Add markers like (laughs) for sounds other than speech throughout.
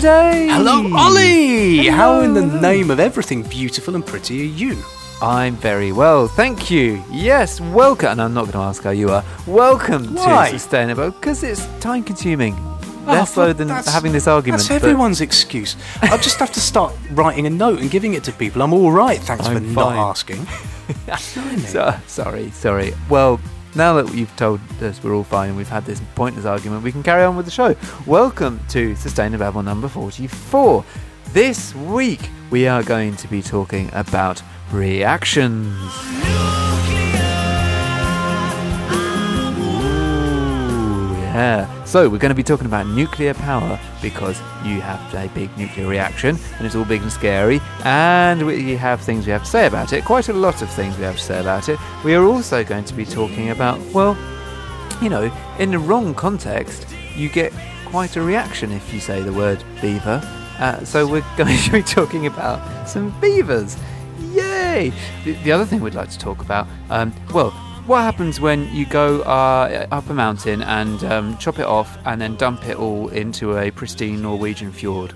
Hello, Dave. Hello, Ollie! Hello. How in the name of everything beautiful and pretty are you? I'm very well, thank you. Yes, welcome. And I'm not going to ask how you are. Welcome Why? to Sustainababble because it's time consuming. Oh, ah, Less so than having this argument. That's but everyone's excuse. I'll just have to start writing a note and giving it to people. I'm all right, thanks for I'm not fine. asking. (laughs) So, sorry, sorry. Well, now that you've told us we're all fine and we've had this pointless argument, we can carry on with the show. Welcome to Sustainababble number 44. This week, we are going to be talking about reactions. Yeah. So, we're going to be talking about nuclear power because you have a big nuclear reaction and it's all big and scary, and we have things we have to say about it. Quite a lot of things we have to say about it. We are also going to be talking about, well, you know, in the wrong context, you get quite a reaction if you say the word beaver. Uh, so we're (laughs) going to be talking about some beavers. Yay! The, the other thing we'd like to talk about, um, well, what happens when you go uh, up a mountain and um, chop it off and then dump it all into a pristine Norwegian fjord?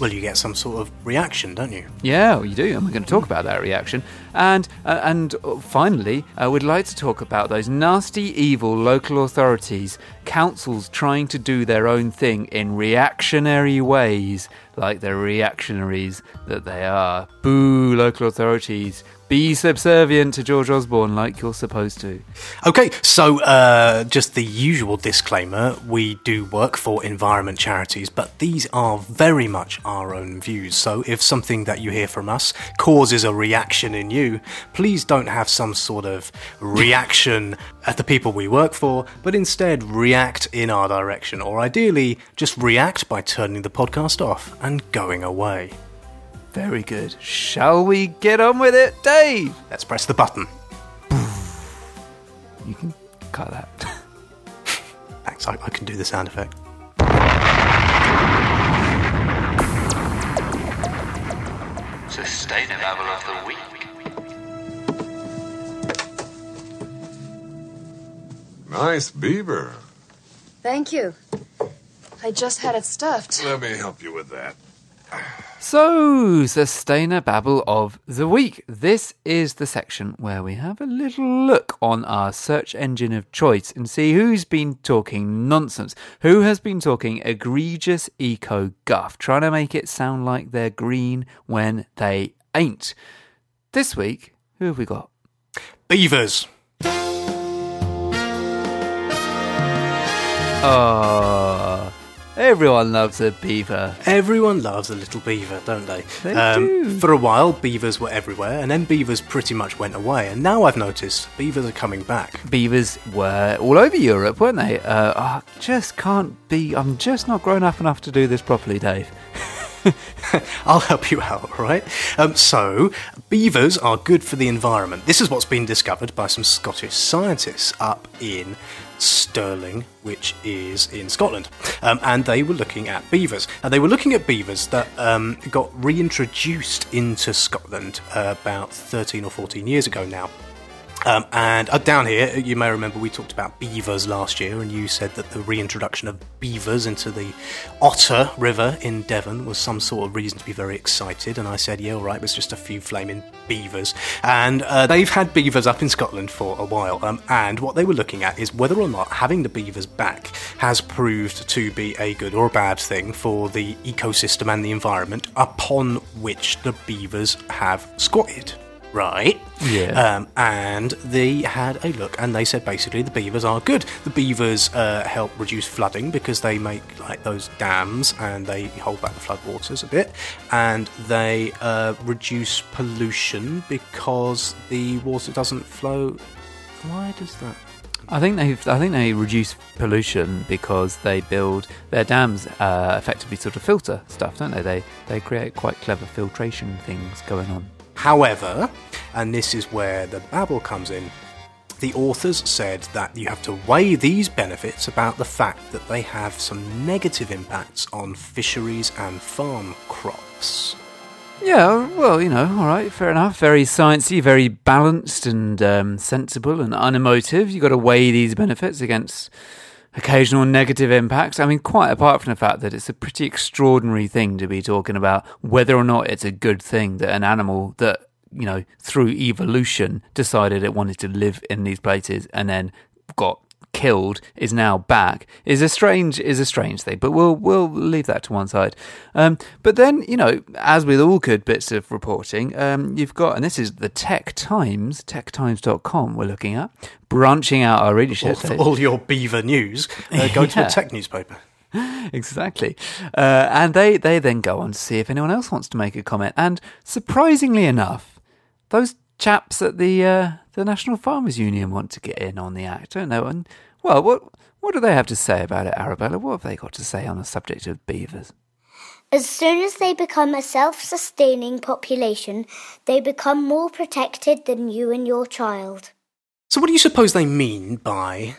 Well, you get some sort of reaction, don't you? Yeah, well, you do, and we're going to talk about that reaction. And uh, and uh, finally, uh, we'd like to talk about those nasty, evil local authorities, councils trying to do their own thing in reactionary ways, like the reactionaries that they are. Boo, local authorities! Be subservient to George Osborne like you're supposed to. Okay, so uh, just the usual disclaimer we do work for environment charities, but these are very much our own views. So if something that you hear from us causes a reaction in you, please don't have some sort of reaction at the people we work for, but instead react in our direction, or ideally just react by turning the podcast off and going away. Very good. Shall we get on with it, Dave? Let's press the button. You can cut that. (laughs) Thanks, I, I can do the sound effect. Sustainababble of the Week. Nice beaver. Thank you. I just had it stuffed. Let me help you with that. So, Sustainababble of the Week. This is the section where we have a little look on our search engine of choice and see who's been talking nonsense, who has been talking egregious eco guff, trying to make it sound like they're green when they ain't. This week, who have we got? Beavers. Oh, everyone loves a beaver. Everyone loves a little beaver, don't they? They do. For a while, beavers were everywhere, and then beavers pretty much went away. And now I've noticed beavers are coming back. Beavers were all over Europe, weren't they? Uh, I just can't be. I'm just not grown up enough to do this properly, Dave. (laughs) (laughs) I'll help you out, right? Um, so, beavers are good for the environment. This is what's been discovered by some Scottish scientists up in Stirling, which is in Scotland. Um, and they were looking at beavers. And they were looking at beavers that um, got reintroduced into Scotland uh, about 13 or 14 years ago now. Um, and uh, down here, you may remember we talked about beavers last year, and you said that the reintroduction of beavers into the Otter River in Devon was some sort of reason to be very excited. And I said, yeah, all right, it was just a few flaming beavers. And uh, they've had beavers up in Scotland for a while. Um, and what they were looking at is whether or not having the beavers back has proved to be a good or a bad thing for the ecosystem and the environment upon which the beavers have squatted. Right. Yeah. Um, and they had a look, and they said basically the beavers are good. The beavers uh, help reduce flooding because they make like those dams and they hold back the floodwaters a bit, and they uh, reduce pollution because the water doesn't flow. Why does that? I think they I think they reduce pollution because they build their dams uh, effectively sort of filter stuff, don't they? They they create quite clever filtration things going on. However, and this is where the babble comes in, the authors said that you have to weigh these benefits about the fact that they have some negative impacts on fisheries and farm crops. Yeah, well, you know, all right, fair enough. Very sciencey, very balanced and um, sensible and unemotive. You've got to weigh these benefits against occasional negative impacts. I mean, quite apart from the fact that it's a pretty extraordinary thing to be talking about whether or not it's a good thing that an animal that, you know, through evolution decided it wanted to live in these places and then got killed is now back is a strange is a strange thing but we'll we'll leave that to one side um, but then you know as with all good bits of reporting um, you've got and this is the tech times techtimes.com we're looking at branching out our readership For all your beaver news, uh, go to a (laughs) tech newspaper. exactly. Uh, and they, they then go on to see if anyone else wants to make a comment. And surprisingly enough, those chaps at the uh, the National Farmers Union want to get in on the act, don't they? And well, what what do they have to say about it, Arabella? What have they got to say on the subject of beavers? As soon as they become a self sustaining population, they become more protected than you and your child. So, what do you suppose they mean by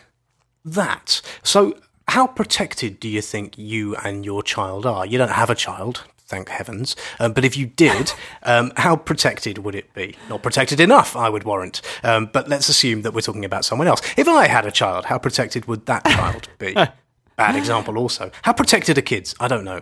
that? So, how protected do you think you and your child are? You don't have a child, thank heavens. Um, but if you did, um, how protected would it be? Not protected enough, I would warrant. Um, but let's assume that we're talking about someone else. If I had a child, how protected would that child be? (laughs) Bad example, also. How protected are kids? I don't know.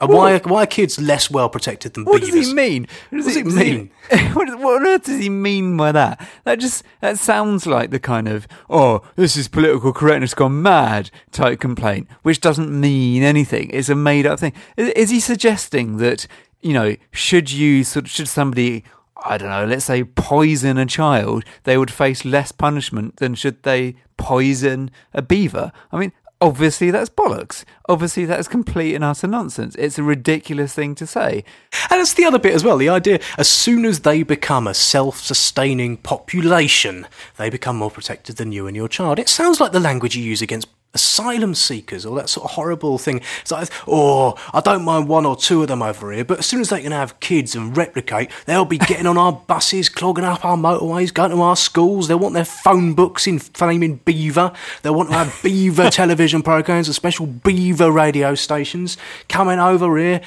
Uh, why, are, why are kids less well protected than What beavers? What does he mean? What does it mean? (laughs) what, does- what on earth does he mean by that? That just that sounds like the kind of oh, this is political correctness gone mad type complaint, which doesn't mean anything. It's a made up thing. Is, is he suggesting that you know should you should somebody I don't know, let's say poison a child, they would face less punishment than should they poison a beaver? I mean. Obviously, that's bollocks. Obviously, that is complete and utter nonsense. It's a ridiculous thing to say. And that's the other bit as well. The idea, as soon as they become a self sustaining population, they become more protected than you and your child. It sounds like the language you use against asylum seekers or that sort of horrible thing. It's like, oh, I don't mind one or two of them over here, but as soon as they can have kids and replicate, they'll be getting on our buses, clogging up our motorways, going to our schools. They'll want their phone books in flaming beaver. They'll want to have (laughs) beaver television programs and special beaver radio stations coming over here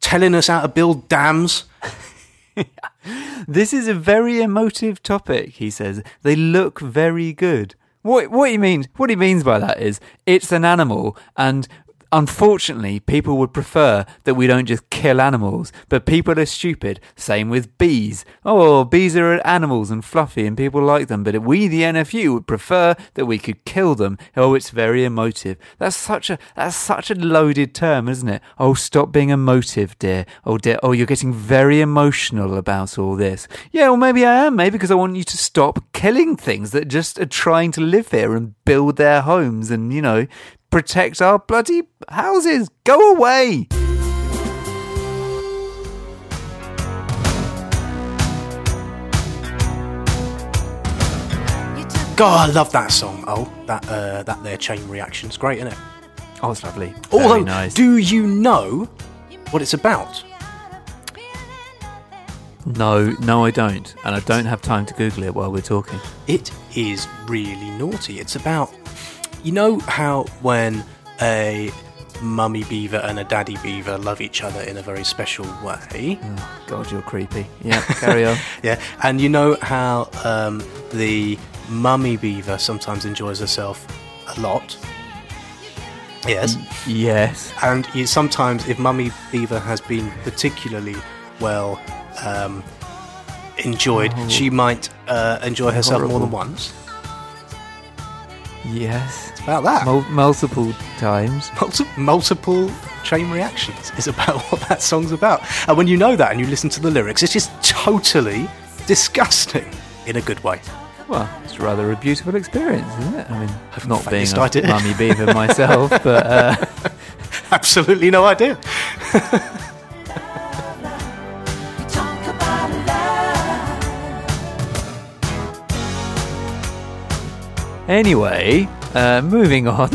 telling us how to build dams. (laughs) This is a very emotive topic, he says. They look very good. What what he means what he means by that is it's an animal and unfortunately people would prefer that we don't just kill animals, but people are stupid. Same with bees. Oh, bees are animals and fluffy and people like them, but we the NFU would prefer that we could kill them. Oh, it's very emotive. That's such a that's such a loaded term, isn't it? Oh, stop being emotive, dear. Oh, dear. Oh, you're getting very emotional about all this. Yeah, well, maybe I am. Maybe because I want you to stop killing things that just are trying to live here and build their homes and, you know, protect our bloody houses. Go away. God, I love that song. Oh, that uh, that their chain reaction's great, isn't it? Oh, it's lovely. Although, Very nice. do you know what it's about? no, no, I don't. And I don't have time to Google it while we're talking. It is really naughty. It's about, you know how when a mummy beaver and a daddy beaver love each other in a very special way. Oh, God, you're creepy. Yeah, carry on. (laughs) Yeah, and you know how um, the mummy beaver sometimes enjoys herself a lot. Yes, yes. and you, sometimes if mummy beaver has been particularly well um, enjoyed, Oh. she might uh, enjoy herself more than once. Yes. It's about that. Mul- multiple times. Multi- multiple chain reactions is about (laughs) what that song's about. And when you know that and you listen to the lyrics, it's just totally disgusting in a good way. Well, it's rather a beautiful experience, isn't it? I mean, I've not being a mummy beaver (laughs) myself, but uh, Absolutely no idea. (laughs) anyway, uh, moving on.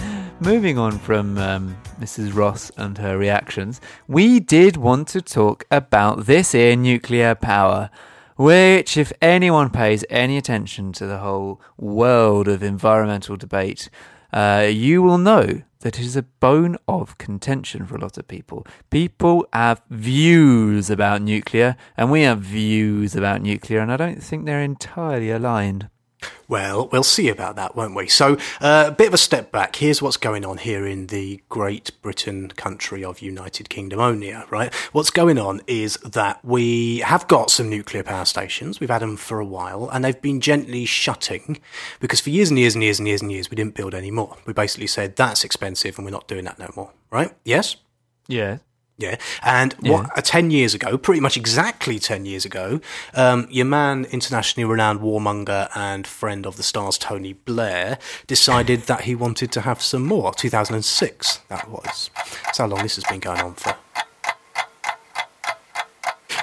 (laughs) moving on from um, Mrs. Ross and her reactions, we did want to talk about this here nuclear power. Which, if anyone pays any attention to the whole world of environmental debate, uh, you will know that it is a bone of contention for a lot of people. People have views about nuclear, and we have views about nuclear, and I don't think they're entirely aligned. Well, we'll see about that, won't we? So, uh, a bit of a step back. Here's what's going on here in the Great Britain country of United Kingdomonia, right? What's going on is that we have got some nuclear power stations. We've had them for a while, and they've been gently shutting because for years and years and years and years and years, we didn't build any more. We basically said that's expensive and we're not doing that no more, right? Yes? Yeah. Yeah, and what uh, ten years ago, pretty much exactly ten years ago, um, your man, internationally renowned warmonger and friend of the stars, Tony Blair, decided that he wanted to have some more. Two thousand and six, that was. That's how long this has been going on for.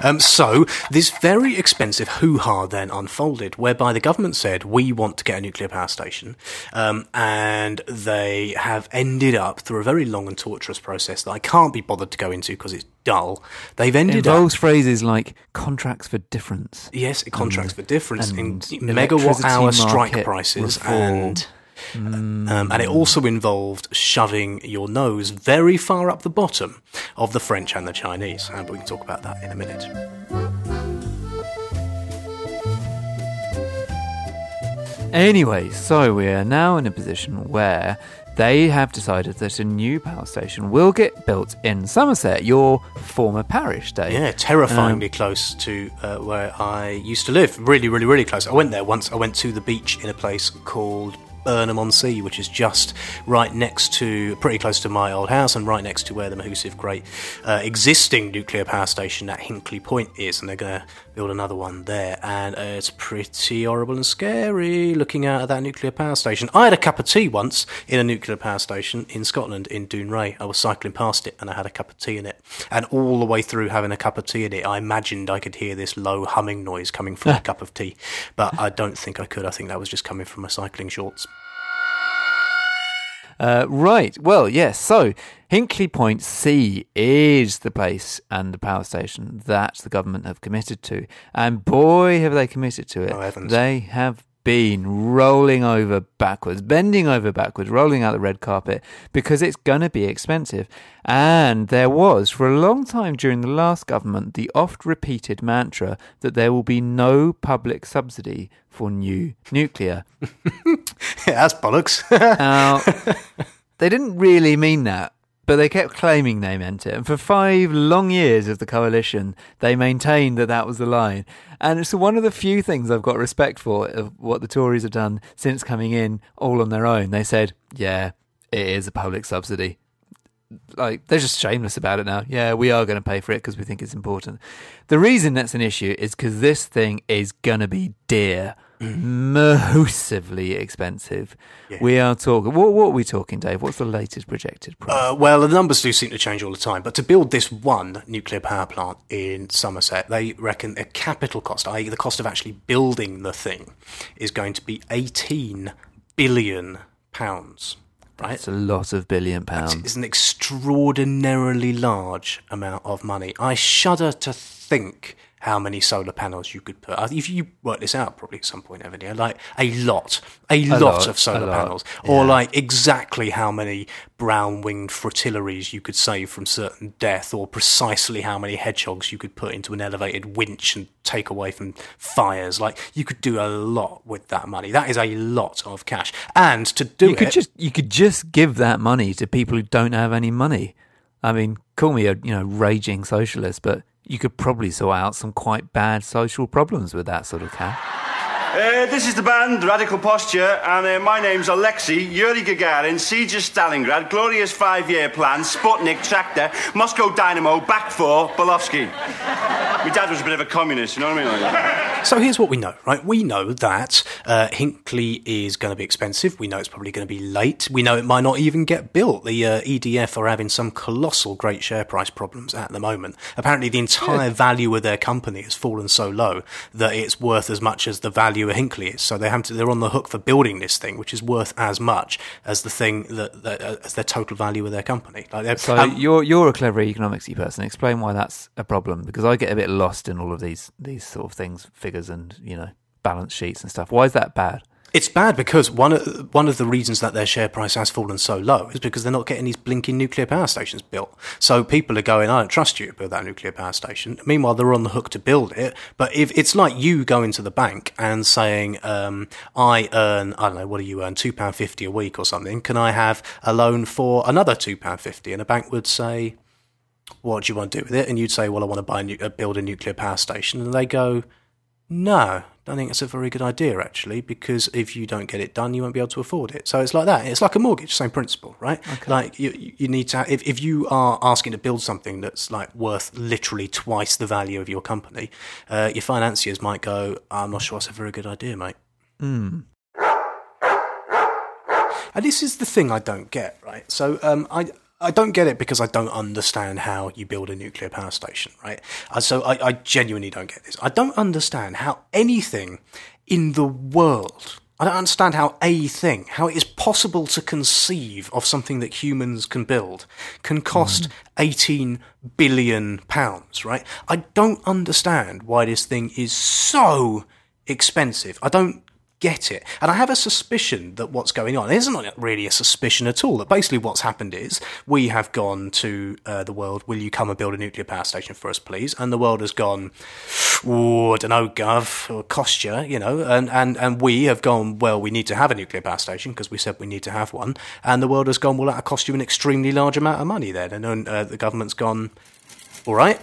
Um, so, this very expensive hoo ha then unfolded, whereby the government said, We want to get a nuclear power station. Um, and they have ended up through a very long and torturous process that I can't be bothered to go into because it's dull. They've It ended involves up. phrases like contracts for difference. Yes, it contracts for difference in and megawatt hour strike prices reform. and. Um, and it also involved shoving your nose very far up the bottom of the French and the Chinese. But we can talk about that in a minute. Anyway, so we are now in a position where they have decided that a new power station will get built in Somerset, your former parish, Dave. Yeah, terrifyingly close to uh, where I used to live. Really, really, really close. I went there once. I went to the beach in a place called Burnham on Sea, which is just right next to, pretty close to my old house, and right next to where the Mahusive Great uh, existing nuclear power station at Hinkley Point is. And they're going to build another one there. And uh, it's pretty horrible and scary looking out at that nuclear power station. I had a cup of tea once in a nuclear power station in Scotland, in Dounreay. I was cycling past it and I had a cup of tea in it. And all the way through having a cup of tea in it, I imagined I could hear this low humming noise coming from a (laughs) cup of tea. But I don't think I could. I think that was just coming from my cycling shorts. Uh, right. Well, yes. So Hinkley Point C is the place and the power station that the government have committed to, and boy, have they committed to it! Oh, heavens. They have been rolling over backwards, bending over backwards, rolling out the red carpet because it's going to be expensive. And there was, for a long time during the last government, the oft repeated mantra that there will be no public subsidy for new nuclear. (laughs) yeah, that's bollocks. (laughs) Now, they didn't really mean that, but they kept claiming they meant it. And for five long years of the coalition, they maintained that that was the line. And it's one of the few things I've got respect for of what the Tories have done since coming in all on their own. They said, yeah, it is a public subsidy. Like, they're just shameless about it now. Yeah, we are going to pay for it because we think it's important. The reason that's an issue is because this thing is going to be dear. Massively expensive. We are talking. What, what are we talking, Dave? What's the latest projected price? Uh, well, the numbers do seem to change all the time, but to build this one nuclear power plant in Somerset, they reckon a capital cost, i.e., the cost of actually building the thing, is going to be 18 billion pounds. Right? it's a lot of billion pounds. It's an extraordinarily large amount of money. I shudder to think how many solar panels you could put. If you work this out, probably at some point, haven't you? Like a lot, a, lot, lot, of solar lot, panels, or like exactly how many brown-winged fritillaries you could save from certain death, or precisely how many hedgehogs you could put into an elevated winch and take away from fires. Like you could do a lot with that money. That is a lot of cash, and to do you could it, just you could just give that money to people who don't have any money. I mean, call me a you know raging socialist, but you could probably sort out some quite bad social problems with that sort of cat. Uh, this is the band, Radical Posture, and uh, my name's Alexei, Yuri Gagarin, Siege of Stalingrad, Glorious Five Year Plan, Sputnik, Tractor, Moscow Dynamo, Back Four, Bolovsky. My dad was a bit of a communist, you know what I mean? Like, So here's what we know, right? We know that uh, Hinkley is going to be expensive. We know it's probably going to be late. We know it might not even get built. The uh, EDF are having some colossal great share price problems at the moment. Apparently, the entire value of their company has fallen so low that it's worth as much as the value of Hinkley is. So they have to, they're on the hook for building this thing, which is worth as much as the thing that, that uh, as their total value of their company. Like So um, you're you're a clever economicsy person. Explain why that's a problem because I get a bit lost in all of these these sort of things, figures and you know balance sheets and stuff. Why is that bad? It's bad because one of one of the reasons that their share price has fallen so low is because they're not getting these blinking nuclear power stations built. So people are going, I don't trust you to build that nuclear power station. Meanwhile, they're on the hook to build it. But if it's like you going to the bank and saying, um, I earn, I don't know, what do you earn, two pound fifty a week or something? Can I have a loan for another two pound fifty? And a bank would say, What do you want to do with it? And you'd say, Well, I want to buy a nu- uh, build a nuclear power station. And they go, no, don't think it's a very good idea actually, because if you don't get it done, you won't be able to afford it. So it's like that. It's like a mortgage, same principle, right? Like you, you need to. If if you are asking to build something that's like worth literally twice the value of your company, uh, your financiers might go, "I'm not sure that's a very good idea, mate." And this is the thing I don't get, right? So um, I I don't get it because I don't understand how you build a nuclear power station, right? So I, I genuinely don't get this. I don't understand how anything in the world. I don't understand how a thing, how it is possible to conceive of something that humans can build, can cost mm. 18 billion pounds, right? I don't understand why this thing is so expensive. I don't get it. And I have a suspicion that what's going on, isn't really a suspicion at all, that basically what's happened is we have gone to uh, the world, will you come and build a nuclear power station for us, please? And the world has gone, oh, I don't know, Gov, it'll cost you, you know, and, and, and we have gone, well, we need to have a nuclear power station because we said we need to have one. And the world has gone, well, that'll cost you an extremely large amount of money then. And uh, the government's gone, all right.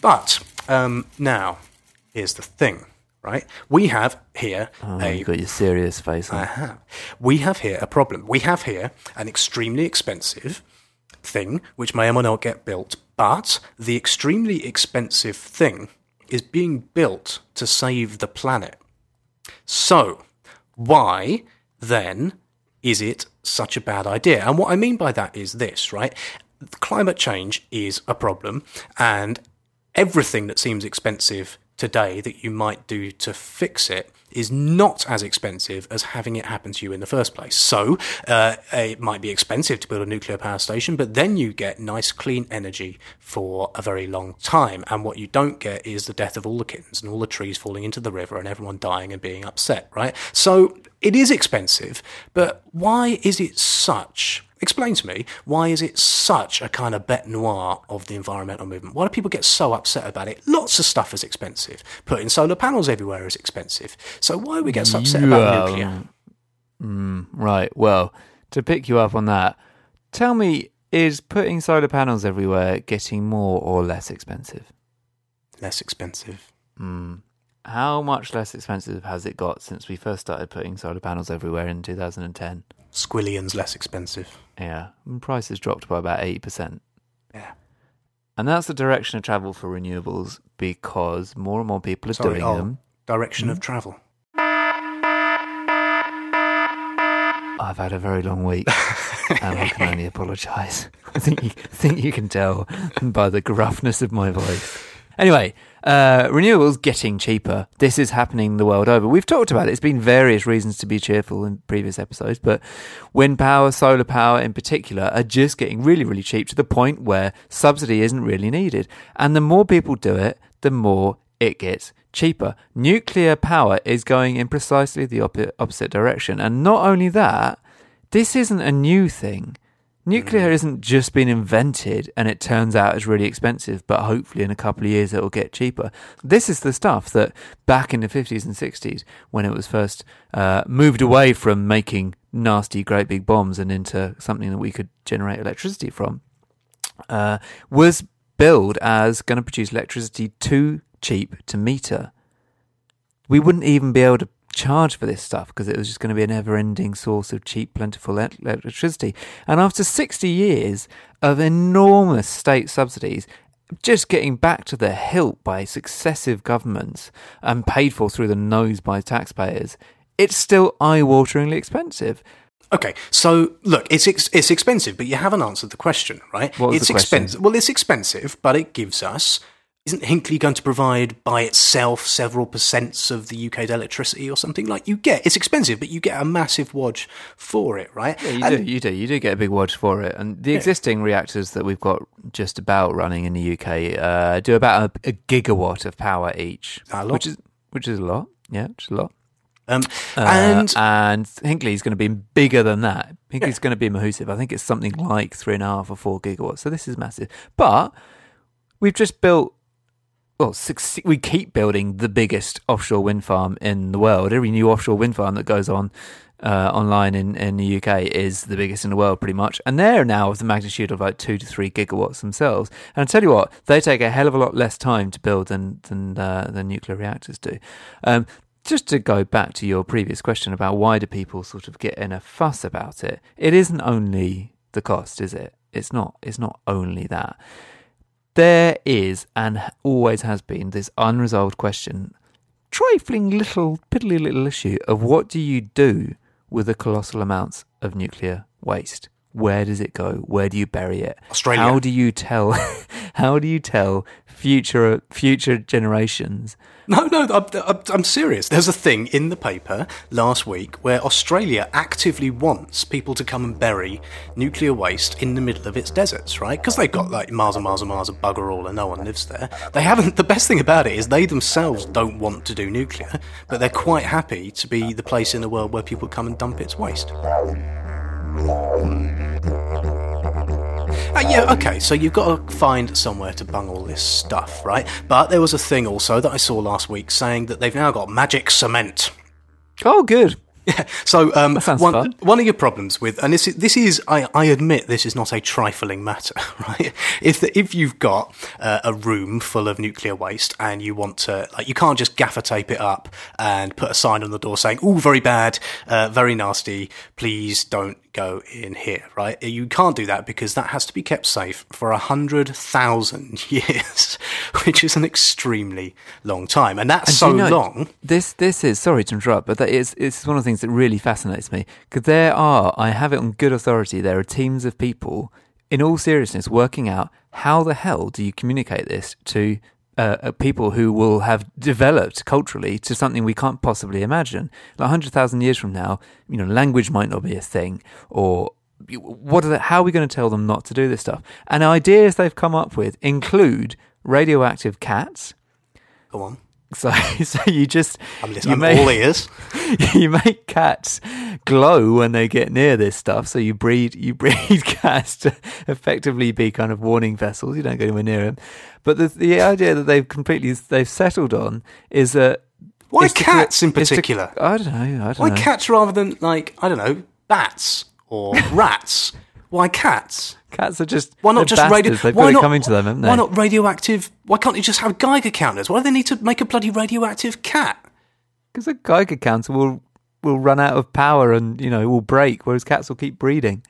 But um, now, here's the thing, right? We have here Oh, a you got your serious face I on. have. We have here a problem. We have here an extremely expensive thing, which may or may not get built, but the extremely expensive thing is being built to save the planet. So, why then is it such a bad idea? And what I mean by that is this, right? Climate change is a problem, and everything that seems expensive today that you might do to fix it is not as expensive as having it happen to you in the first place. So uh, it might be expensive to build a nuclear power station, but then you get nice clean energy for a very long time. And what you don't get is the death of all the kittens and all the trees falling into the river and everyone dying and being upset, right? So it is expensive, but why is it such? Explain to me why is it such a kind of bête noire of the environmental movement? Why do people get so upset about it? Lots of stuff is expensive. Putting solar panels everywhere is expensive. So why do we get so upset about Yeah. nuclear? Um, mm, right. Well, to pick you up on that, tell me, is putting solar panels everywhere getting more or less expensive? Less expensive. Mm. How much less expensive has it got since we first started putting solar panels everywhere in 2010? Squillions less expensive. Yeah, and prices dropped by about 80%. Yeah. And that's the direction of travel for renewables because more and more people are Sorry, doing oh, them. direction of hmm? travel. I've had a very long week, (laughs) and I can only apologise. I think you think you can tell by the gruffness of my voice. Anyway, uh, renewables getting cheaper. This is happening the world over. We've talked about it. It's been various reasons to be cheerful in previous episodes, but wind power, solar power in particular, are just getting really, really cheap to the point where subsidy isn't really needed. And the more people do it, the more it gets cheaper. Nuclear power is going in precisely the oppo- opposite direction. And not only that, this isn't a new thing. Nuclear isn't just been invented and it turns out it's really expensive, but hopefully in a couple of years it'll get cheaper. This is the stuff that back in the 50s and 60s, when it was first uh, moved away from making nasty, great big bombs and into something that we could generate electricity from, uh, was billed as going to produce electricity too cheap to meter. We wouldn't even be able to charge for this stuff because it was just going to be a never ending source of cheap, plentiful electricity. And after 60 years of enormous state subsidies, just getting back to the hilt by successive governments and paid for through the nose by taxpayers, it's still eye wateringly expensive. Okay, so look, it's ex- it's expensive, but you haven't answered the question, right? What it's the expensive. Well, it's expensive, but it gives us. Isn't Hinkley going to provide by itself several percents of the UK's electricity or something like you get? It's expensive, but you get a massive wodge for it, right? Yeah, you And- do, you do, you do get a big watch for it. And the existing reactors that we've got just about running in the UK uh, do about a, a gigawatt of power each, which is which is a lot. Yeah, which is a lot. Um, Uh, and and is going to be bigger than that. Hinkley's going to be Mahusiv. I think it's something like three and a half or four gigawatts. So this is massive. But we've just built. Well, six, we keep building the biggest offshore wind farm in the world. Every new offshore wind farm that goes on uh, online in, in the UK is the biggest in the world, pretty much. And they're now of the magnitude of like two to three gigawatts themselves. And I tell you what, they take a hell of a lot less time to build than than uh, than nuclear reactors do. Um, just to go back to your previous question about why do people sort of get in a fuss about it, it isn't only the cost, is it? It's not. It's not only that. There is and always has been this unresolved question, trifling little piddly little issue of what do you do with the colossal amounts of nuclear waste? Where does it go? Where do you bury it? Australia. How do you tell? (laughs) how do you tell future future generations No, no, I'm, I'm, serious. There's a thing in the paper last week where Australia actively wants people to come and bury nuclear waste in the middle of its deserts, right? Because they've got like miles and miles and miles of bugger all and no one lives there. They haven't, the best thing about it is they themselves don't want to do nuclear, but they're quite happy to be the place in the world where people come and dump its waste. Uh, yeah, okay, so you've got to find somewhere to bung all this stuff, right? But there was a thing also that I saw last week saying that they've now got magic cement. Oh, good. (laughs) Yeah. So um, one fun. one of your problems with, and this is, this is I, I admit this is not a trifling matter, (laughs) right? If the, if you've got uh, a room full of nuclear waste and you want to, like, you can't just gaffer tape it up and put a sign on the door saying, "Oh, very bad, uh, very nasty. Please don't go in here." Right? You can't do that because that has to be kept safe for a hundred thousand (laughs) years, which is an extremely long time, and that's And so you know, long. This this is sorry to interrupt, but that is it's one of the things that really fascinates me because there are I have it on good authority. There are teams of people, in all seriousness, working out how the hell do you communicate this to. Uh, uh, people who will have developed culturally to something we can't possibly imagine. Like hundred thousand years from now, you know, language might not be a thing, or what are the, how are we going to tell them not to do this stuff? And ideas they've come up with include radioactive cats, Go on, so, (laughs) so you just I'm you listening. I'm make, all (laughs) ears. you make cats glow when they get near this stuff. So you breed you (laughs) breed cats to effectively be kind of warning vessels. You don't go anywhere near them. But the the idea that they've completely they've settled on is that Why is to cats in is to- particular? I don't know. I don't Why know. cats rather than like I don't know bats or rats? Why cats? Cats are just Why not just radio? They've why not coming to them, haven't they? Why not radioactive? Why can't you just have Geiger counters? Why do they need to make a bloody radioactive cat? Because a Geiger counter will will run out of power and you know it will break, whereas cats will keep breeding.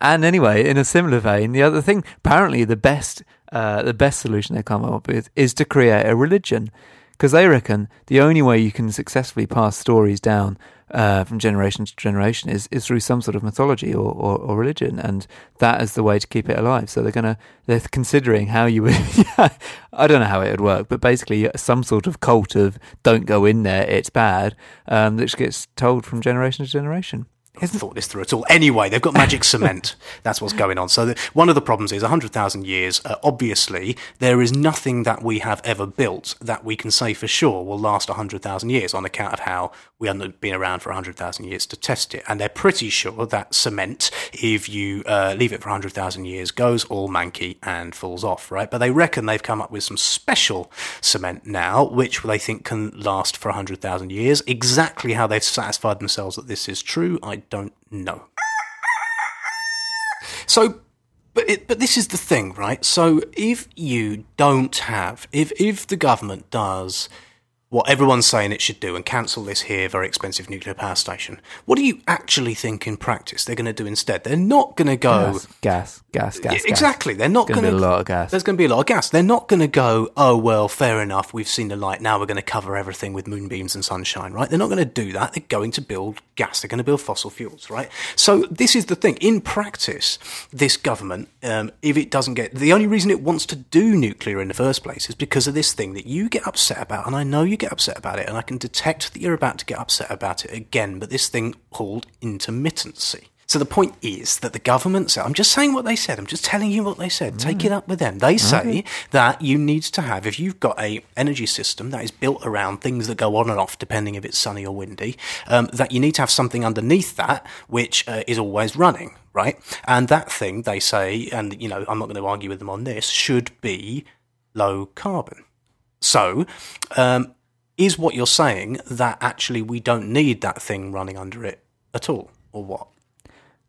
And anyway, in a similar vein, the other thing, apparently, the best uh, the best solution they come up with is to create a religion, because they reckon the only way you can successfully pass stories down uh, from generation to generation is, is through some sort of mythology or, or, or religion, and that is the way to keep it alive. So they're gonna they're considering how you would. (laughs) I don't know how it would work, but basically some sort of cult of don't go in there, it's bad, um, that gets told from generation to generation. Haven't thought this through at all. Anyway, they've got magic (laughs) cement. That's what's going on. So the, one of the problems is 100,000 years. Uh, obviously, there is nothing that we have ever built that we can say for sure will last 100,000 years on account of how we haven't been around for 100,000 years to test it. And they're pretty sure that cement, if you uh, leave it for 100,000 years, goes all manky and falls off, right? But they reckon they've come up with some special cement now, which they think can last for 100,000 years. Exactly how they've satisfied themselves that this is true, I don't know. So, but it, but this is the thing, right? So if you don't have, if if the government does what everyone's saying it should do and cancel this here very expensive nuclear power station, what do you actually think in practice they're going to do instead? They're not going to go. Gas, gas, gas, gas. Exactly. They're not Gonna be a lot of gas. There's going to be a lot of gas. They're not going to go. Oh well, fair enough. We've seen the light. Now we're going to cover everything with moonbeams and sunshine. Right? They're not going to do that. They're going to build gas. They're going to build fossil fuels. Right? So this is the thing. In practice, this government, um, if it doesn't get the only reason it wants to do nuclear in the first place is because of this thing that you get upset about, and I know you get upset about it, and I can detect that you're about to get upset about it again. But this thing called intermittency. So the point is that the government said, I'm just saying what they said, I'm just telling you what they said. Take it up with them. They say that you need to have, if you've got a energy system that is built around things that go on and off, depending if it's sunny or windy, um, that you need to have something underneath that which uh, is always running, right? And that thing, they say, and you know, I'm not going to argue with them on this, should be low carbon. So, um, is what you're saying that actually we don't need that thing running under it at all, or what?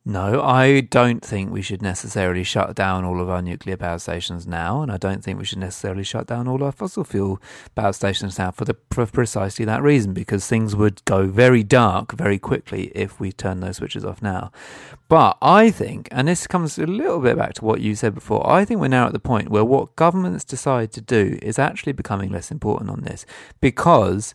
No, I don't think we should necessarily shut down all of our nuclear power stations now, and I don't think we should necessarily shut down all our fossil fuel power stations now for the for precisely that reason, because things would go very dark very quickly if we turn those switches off now. But I think, and this comes a little bit back to what you said before, I think we're now at the point where what governments decide to do is actually becoming less important on this, because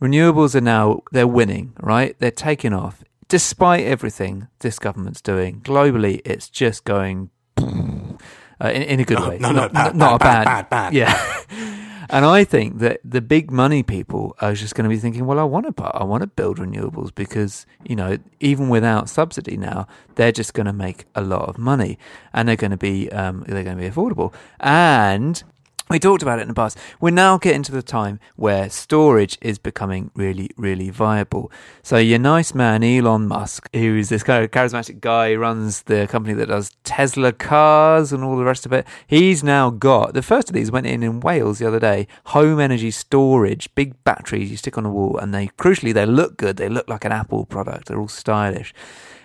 renewables are now they're winning, right? They're taking off despite everything this government's doing globally, it's just going uh, in, in a good No, way. no, no, not, bad, a bad, bad, bad, bad. Yeah. (laughs) and I think that the big money people are just going to be thinking, well, I want to, I want to build renewables because you know, even without subsidy now, they're just going to make a lot of money, and they're going to be, um, they're going to be affordable, and we talked about it in the past. We're now getting to the time where storage is becoming really, really viable. So your nice man Elon Musk, who is this kind of charismatic guy, runs the company that does Tesla cars and all the rest of it. He's now got the first of these went in in Wales the other day. Home energy storage, big batteries you stick on the wall, and they crucially they look good. They look like an Apple product. They're all stylish.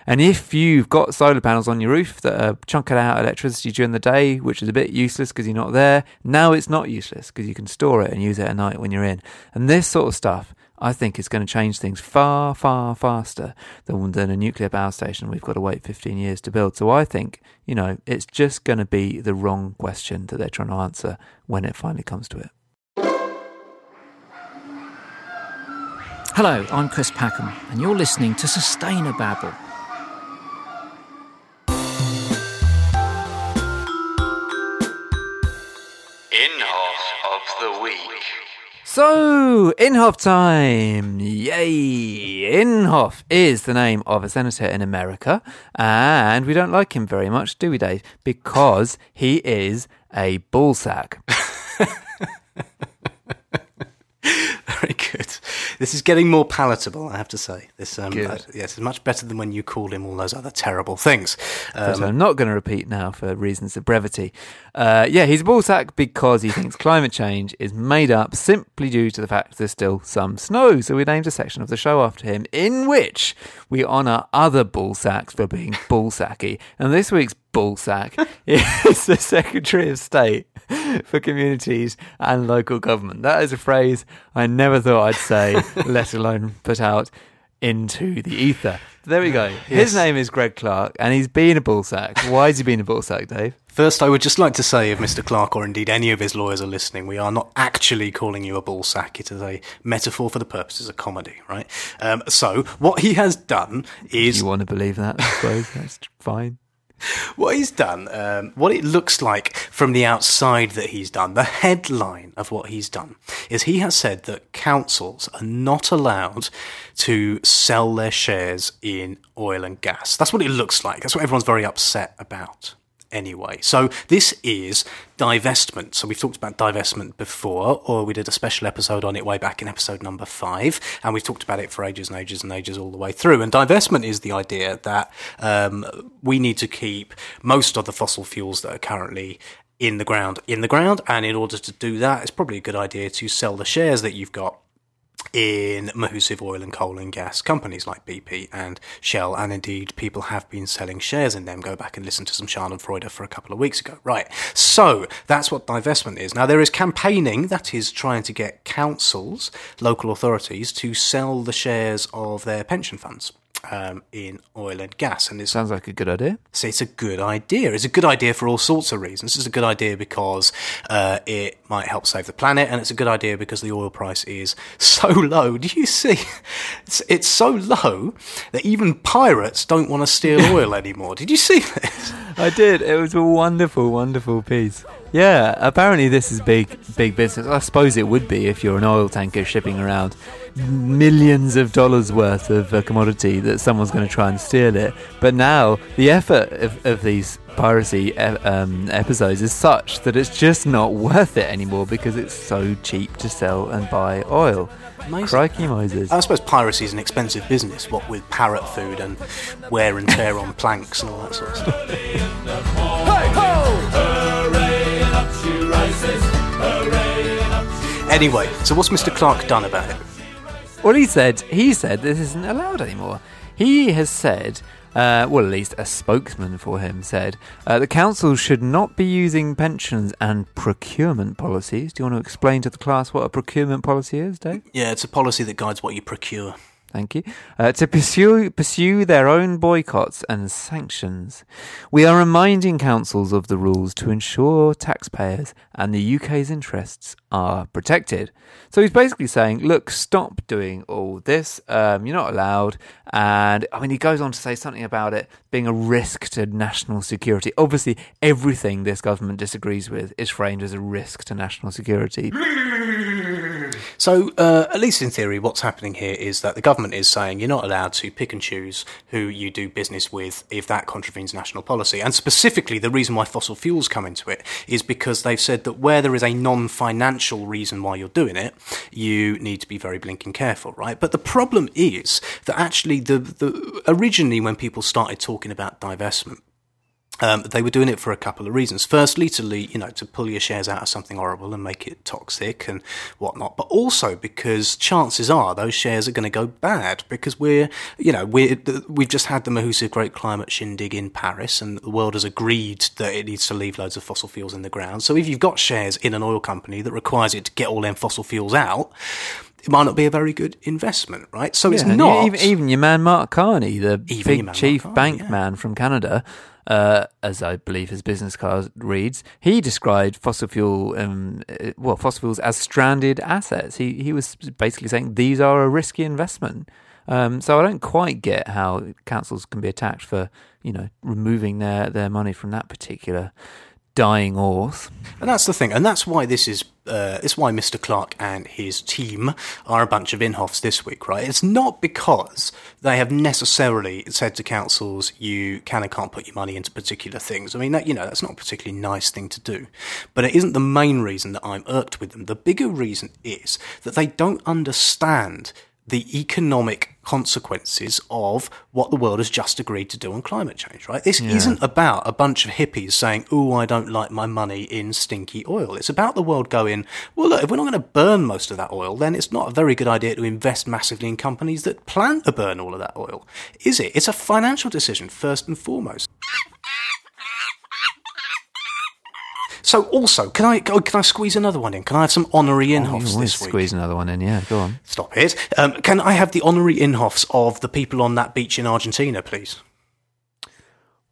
And if you've got solar panels on your roof that are chunking out electricity during the day, which is a bit useless because you're not there, now it's not useless because you can store it and use it at night when you're in. And this sort of stuff, I think, is going to change things far, far faster than, than a nuclear power station we've got to wait 15 years to build. So I think, you know, it's just going to be the wrong question that they're trying to answer when it finally comes to it. Hello, I'm Chris Packham, and you're listening to Sustainer Sustainababble. So, Inhofe time! Yay! Inhofe is the name of a senator in America, and we don't like him very much, do we, Dave? Because he is a ballsack. (laughs) Very good. This is getting more palatable, I have to say. This, um, uh, yes, it's much better than when you called him all those other terrible things. Um, I'm not going to repeat now for reasons of brevity. Uh, yeah, he's a ballsack because he thinks climate change is made up simply due to the fact there's still some snow. So we named a section of the show after him in which we honour other ballsacks for being ballsacky. And this week's ballsack (laughs) is the Secretary of State (laughs) for Communities and Local Government. That is a phrase I never thought I'd say, (laughs) let alone put out into the ether. There we go. (laughs) His Yes. name is Greg Clark, and he's been a ballsack. Why has he been a ballsack, Dave? First, I would just like to say, if Mr. Clark or indeed any of his lawyers are listening, we are not actually calling you a ball sack. It is a metaphor for the purposes of comedy, right? Um, so, what he has done is You want to believe that? I suppose that's fine. (laughs) what he's done, um, what it looks like from the outside that he's done, the headline of what he's done, is he has said that councils are not allowed to sell their shares in oil and gas. That's what it looks like. That's what everyone's very upset about. Anyway, so this is divestment. So we've talked about divestment before, or we did a special episode on it way back in episode number five, and we've talked about it for ages and ages and ages all the way through. And divestment is the idea that um, we need to keep most of the fossil fuels that are currently in the ground in the ground, and in order to do that, it's probably a good idea to sell the shares that you've got in massive oil and coal and gas companies like BP and Shell, and indeed people have been selling shares in them. Go back and listen to some Schadenfreude for a couple of weeks ago. Right, so that's what divestment is. Now there is campaigning that is trying to get councils, local authorities, to sell the shares of their pension funds. Um, in oil and gas, and it's Sounds like a good idea. so it's a good idea. It's a good idea for all sorts of reasons. It's a good idea because uh, it might help save the planet, and it's a good idea because the oil price is so (laughs) low. Do you see? It's, it's so low that even pirates don't want to steal (laughs) oil anymore. Did you see this? I did. It was a wonderful, wonderful piece. Yeah, apparently this is big, big business. I suppose it would be if you're an oil tanker shipping around millions of dollars worth of a commodity that someone's going to try and steal it. But now the effort of, of these piracy e- um, episodes is such that it's just not worth it anymore because it's so cheap to sell and buy oil. Amazing. Crikey Moses. I suppose piracy is an expensive business, what with parrot food and wear and tear on planks and all that sort of stuff. Anyway, so what's Mr. Clark done about it? Well, he said he said this isn't allowed anymore. He has said, uh, well, at least a spokesman for him said, uh, the council should not be using pensions and procurement policies. Do you want to explain to the class what a procurement policy is, Dave? Yeah, it's a policy that guides what you procure. Thank you. Uh, to pursue pursue their own boycotts and sanctions. We are reminding councils of the rules to ensure taxpayers and the UK's interests are protected. So he's basically saying, look, stop doing all this. Um, you're not allowed. And I mean, he goes on to say something about it being a risk to national security. Obviously, everything this government disagrees with is framed as a risk to national security. (laughs) So, uh, at least in theory, what's happening here is that the government is saying you're not allowed to pick and choose who you do business with if that contravenes national policy. And specifically, the reason why fossil fuels come into it is because they've said that where there is a non financial reason why you're doing it, you need to be very blinking careful, right? But the problem is that actually, the, the originally, when people started talking about divestment, um, they were doing it for a couple of reasons. Firstly, to le- you know to pull your shares out of something horrible and make it toxic and whatnot, but also because chances are those shares are going to go bad because we're you know we we've just had the Mahusive Great Climate Shindig in Paris and the world has agreed that it needs to leave loads of fossil fuels in the ground. So if you've got shares in an oil company that requires it to get all them fossil fuels out, it might not be a very good investment, right? So it's Yeah, and not even, even your man Mark Carney, the Even big chief Carney, bank yeah. man from Canada, uh, as I believe his business card reads, he described fossil fuel, um, uh, well, fossil fuels as stranded assets. He he was basically saying these are a risky investment. Um, so I don't quite get how councils can be attacked for you know removing their their money from that particular dying horse. And that's the thing, and that's why this is. Uh, it's why Mr. Clark and his team are a bunch of Inhofes this week, right? It's not because they have necessarily said to councils you can and can't put your money into particular things. I mean, that, you know, that's not a particularly nice thing to do. But it isn't the main reason that I'm irked with them. The bigger reason is that they don't understand the economic consequences of what the world has just agreed to do on climate change, right? This isn't about a bunch of hippies saying, oh, I don't like my money in stinky oil. It's about the world going, well, look, if we're not going to burn most of that oil, then it's not a very good idea to invest massively in companies that plan to burn all of that oil. Is it? It's a financial decision, first and foremost. So, also, can I oh, can I squeeze another one in? Can I have some honorary Inhofes always this week? squeeze another one in, yeah. Go on. Stop it. Um, can I have the honorary Inhofes of the people on that beach in Argentina, please?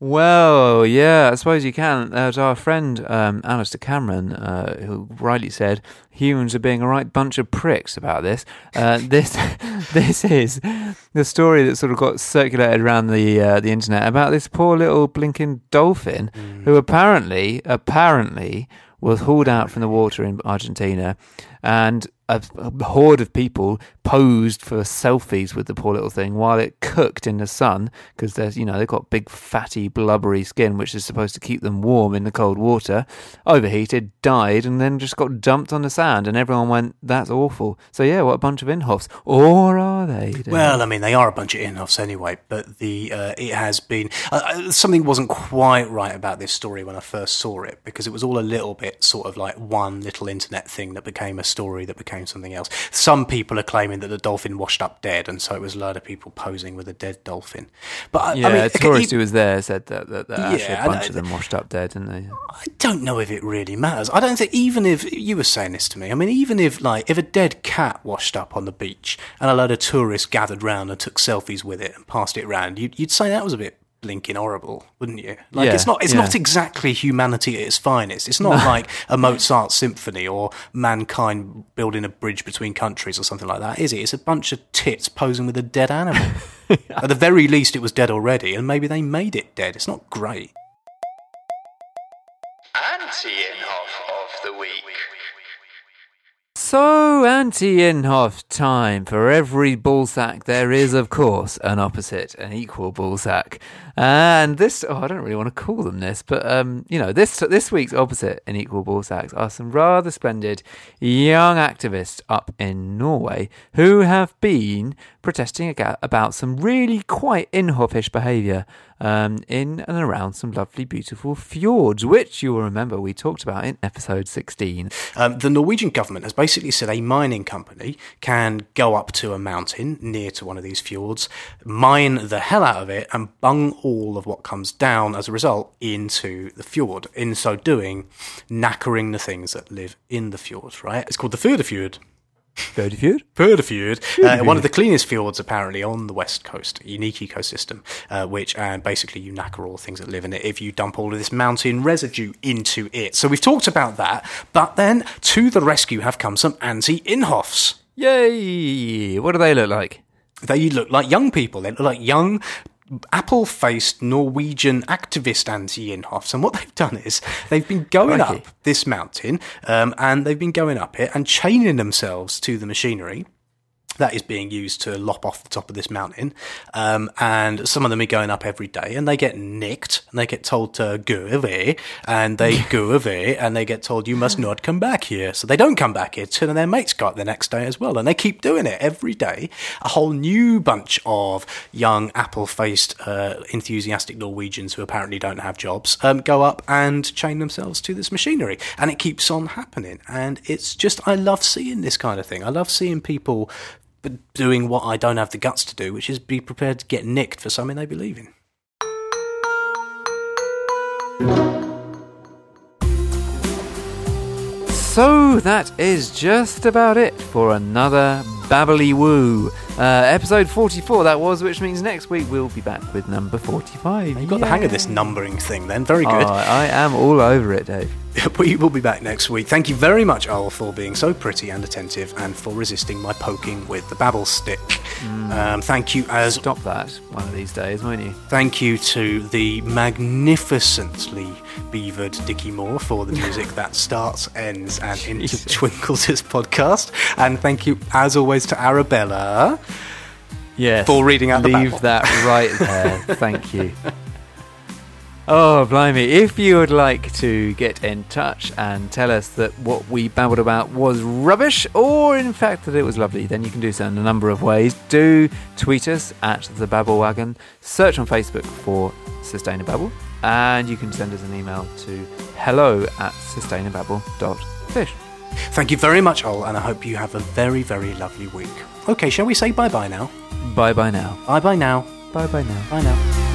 Well, yeah, I suppose you can. There's our friend um, Alistair Cameron, uh, who rightly said humans are being a right bunch of pricks about this. Uh, (laughs) this, (laughs) this is the story that sort of got circulated around the uh, the internet about this poor little blinking dolphin, who apparently, apparently, was hauled out from the water in Argentina, and a, horde of people posed for selfies with the poor little thing while it cooked in the sun because there's you know they've got big fatty blubbery skin which is supposed to keep them warm in the cold water overheated died and then just got dumped on the sand and everyone went that's awful so yeah what a bunch of Inhofes or are they? Well, I mean, they are a bunch of Inhofes anyway, but the uh, it has been uh, uh, something wasn't quite right about this story when I first saw it because it was all a little bit sort of like one little internet thing that became a story that became something else. Some people are claiming that the dolphin washed up dead, and so it was a load of people posing with a dead dolphin. But I- yeah I mean, a tourist who was there said that, that, that actually Yeah, a bunch of them washed up dead didn't they I don't know if it really matters. I don't think even if you were saying this to me, I mean, even if like if a dead cat washed up on the beach and a load of tourists gathered round and took selfies with it and passed it round, you'd, you'd say that was a bit blinking horrible, wouldn't you? Like Yeah, it's not it's yeah. not exactly humanity at its finest. It's not like a Mozart symphony or mankind building a bridge between countries or something like that, is it? It's a bunch of tits posing with a dead animal. (laughs) At the very least, it was dead already, and maybe they made it dead. It's not great. Anti-Inhofe So, anti Inhofe time. For every ball sack, there is, of course, an opposite, an equal ball sack. And this, oh, I don't really want to call them this, but, um, you know, this this week's opposite in equal ball sacks are some rather splendid young activists up in Norway who have been protesting about some really quite Inhofish behaviour um, in and around some lovely, beautiful fjords, which you'll remember we talked about in episode 16. Um, the Norwegian government has basically said a mining company can go up to a mountain near to one of these fjords, mine the hell out of it, and bung all of what comes down as a result into the fjord. In so doing, knackering the things that live in the fjord, right? It's called the Førdefjord. Fjord fjord? Førdefjord, uh, one of the cleanest fjords apparently on the west coast, unique ecosystem, uh, which and basically you knacker all the things that live in it if you dump all of this mountain residue into it. So we've talked about that, but then to the rescue have come some anti-Inhofes. Yay! What do they look like? They look like young people. They look like young, apple faced Norwegian activist anti Inhofes. And what they've done is they've been going Crikey. up this mountain um, and they've been going up it and chaining themselves to the machinery. That is being used to lop off the top of this mountain. Um, and some of them are going up every day and they get nicked and they get told to go away and they (laughs) go away and they get told you must not come back here. So they don't come back here till their mates go up the next day as well. And they keep doing it every day. A whole new bunch of young apple faced, uh, enthusiastic Norwegians who apparently don't have jobs um, go up and chain themselves to this machinery. And it keeps on happening. And it's just, I love seeing this kind of thing. I love seeing people doing what I don't have the guts to do, which is be prepared to get nicked for something they believe in. So that is just about it for another Babbly Woo. Uh, episode 44 that was, which means next week we'll be back with number 45. You've got the hang of this numbering thing then. Very good. Oh, I am all over it, Dave. (laughs) We will be back next week. Thank you very much, Ol, for being so pretty and attentive and for resisting my poking with the babble stick. Um, thank you as Stop that one of these days, won't you? Thank you to the magnificently beavered Dickie Moore for the music (laughs) that starts, ends, and intertwinkles his podcast. And thank you, as always, to Arabella. Yes. For reading out the Leave that right (laughs) there. Thank you. Oh, blimey. If you would like to get in touch and tell us that what we babbled about was rubbish, or in fact that it was lovely, then you can do so in a number of ways. Do tweet us at the Babble Wagon, search on Facebook for Sustainababble, and you can send us an email to hello at sustainababble.fish. Thank you very much, Ol, and I hope you have a very, very lovely week. Okay, shall we say bye bye now? Bye bye now. Bye bye now. Bye bye now. Bye now.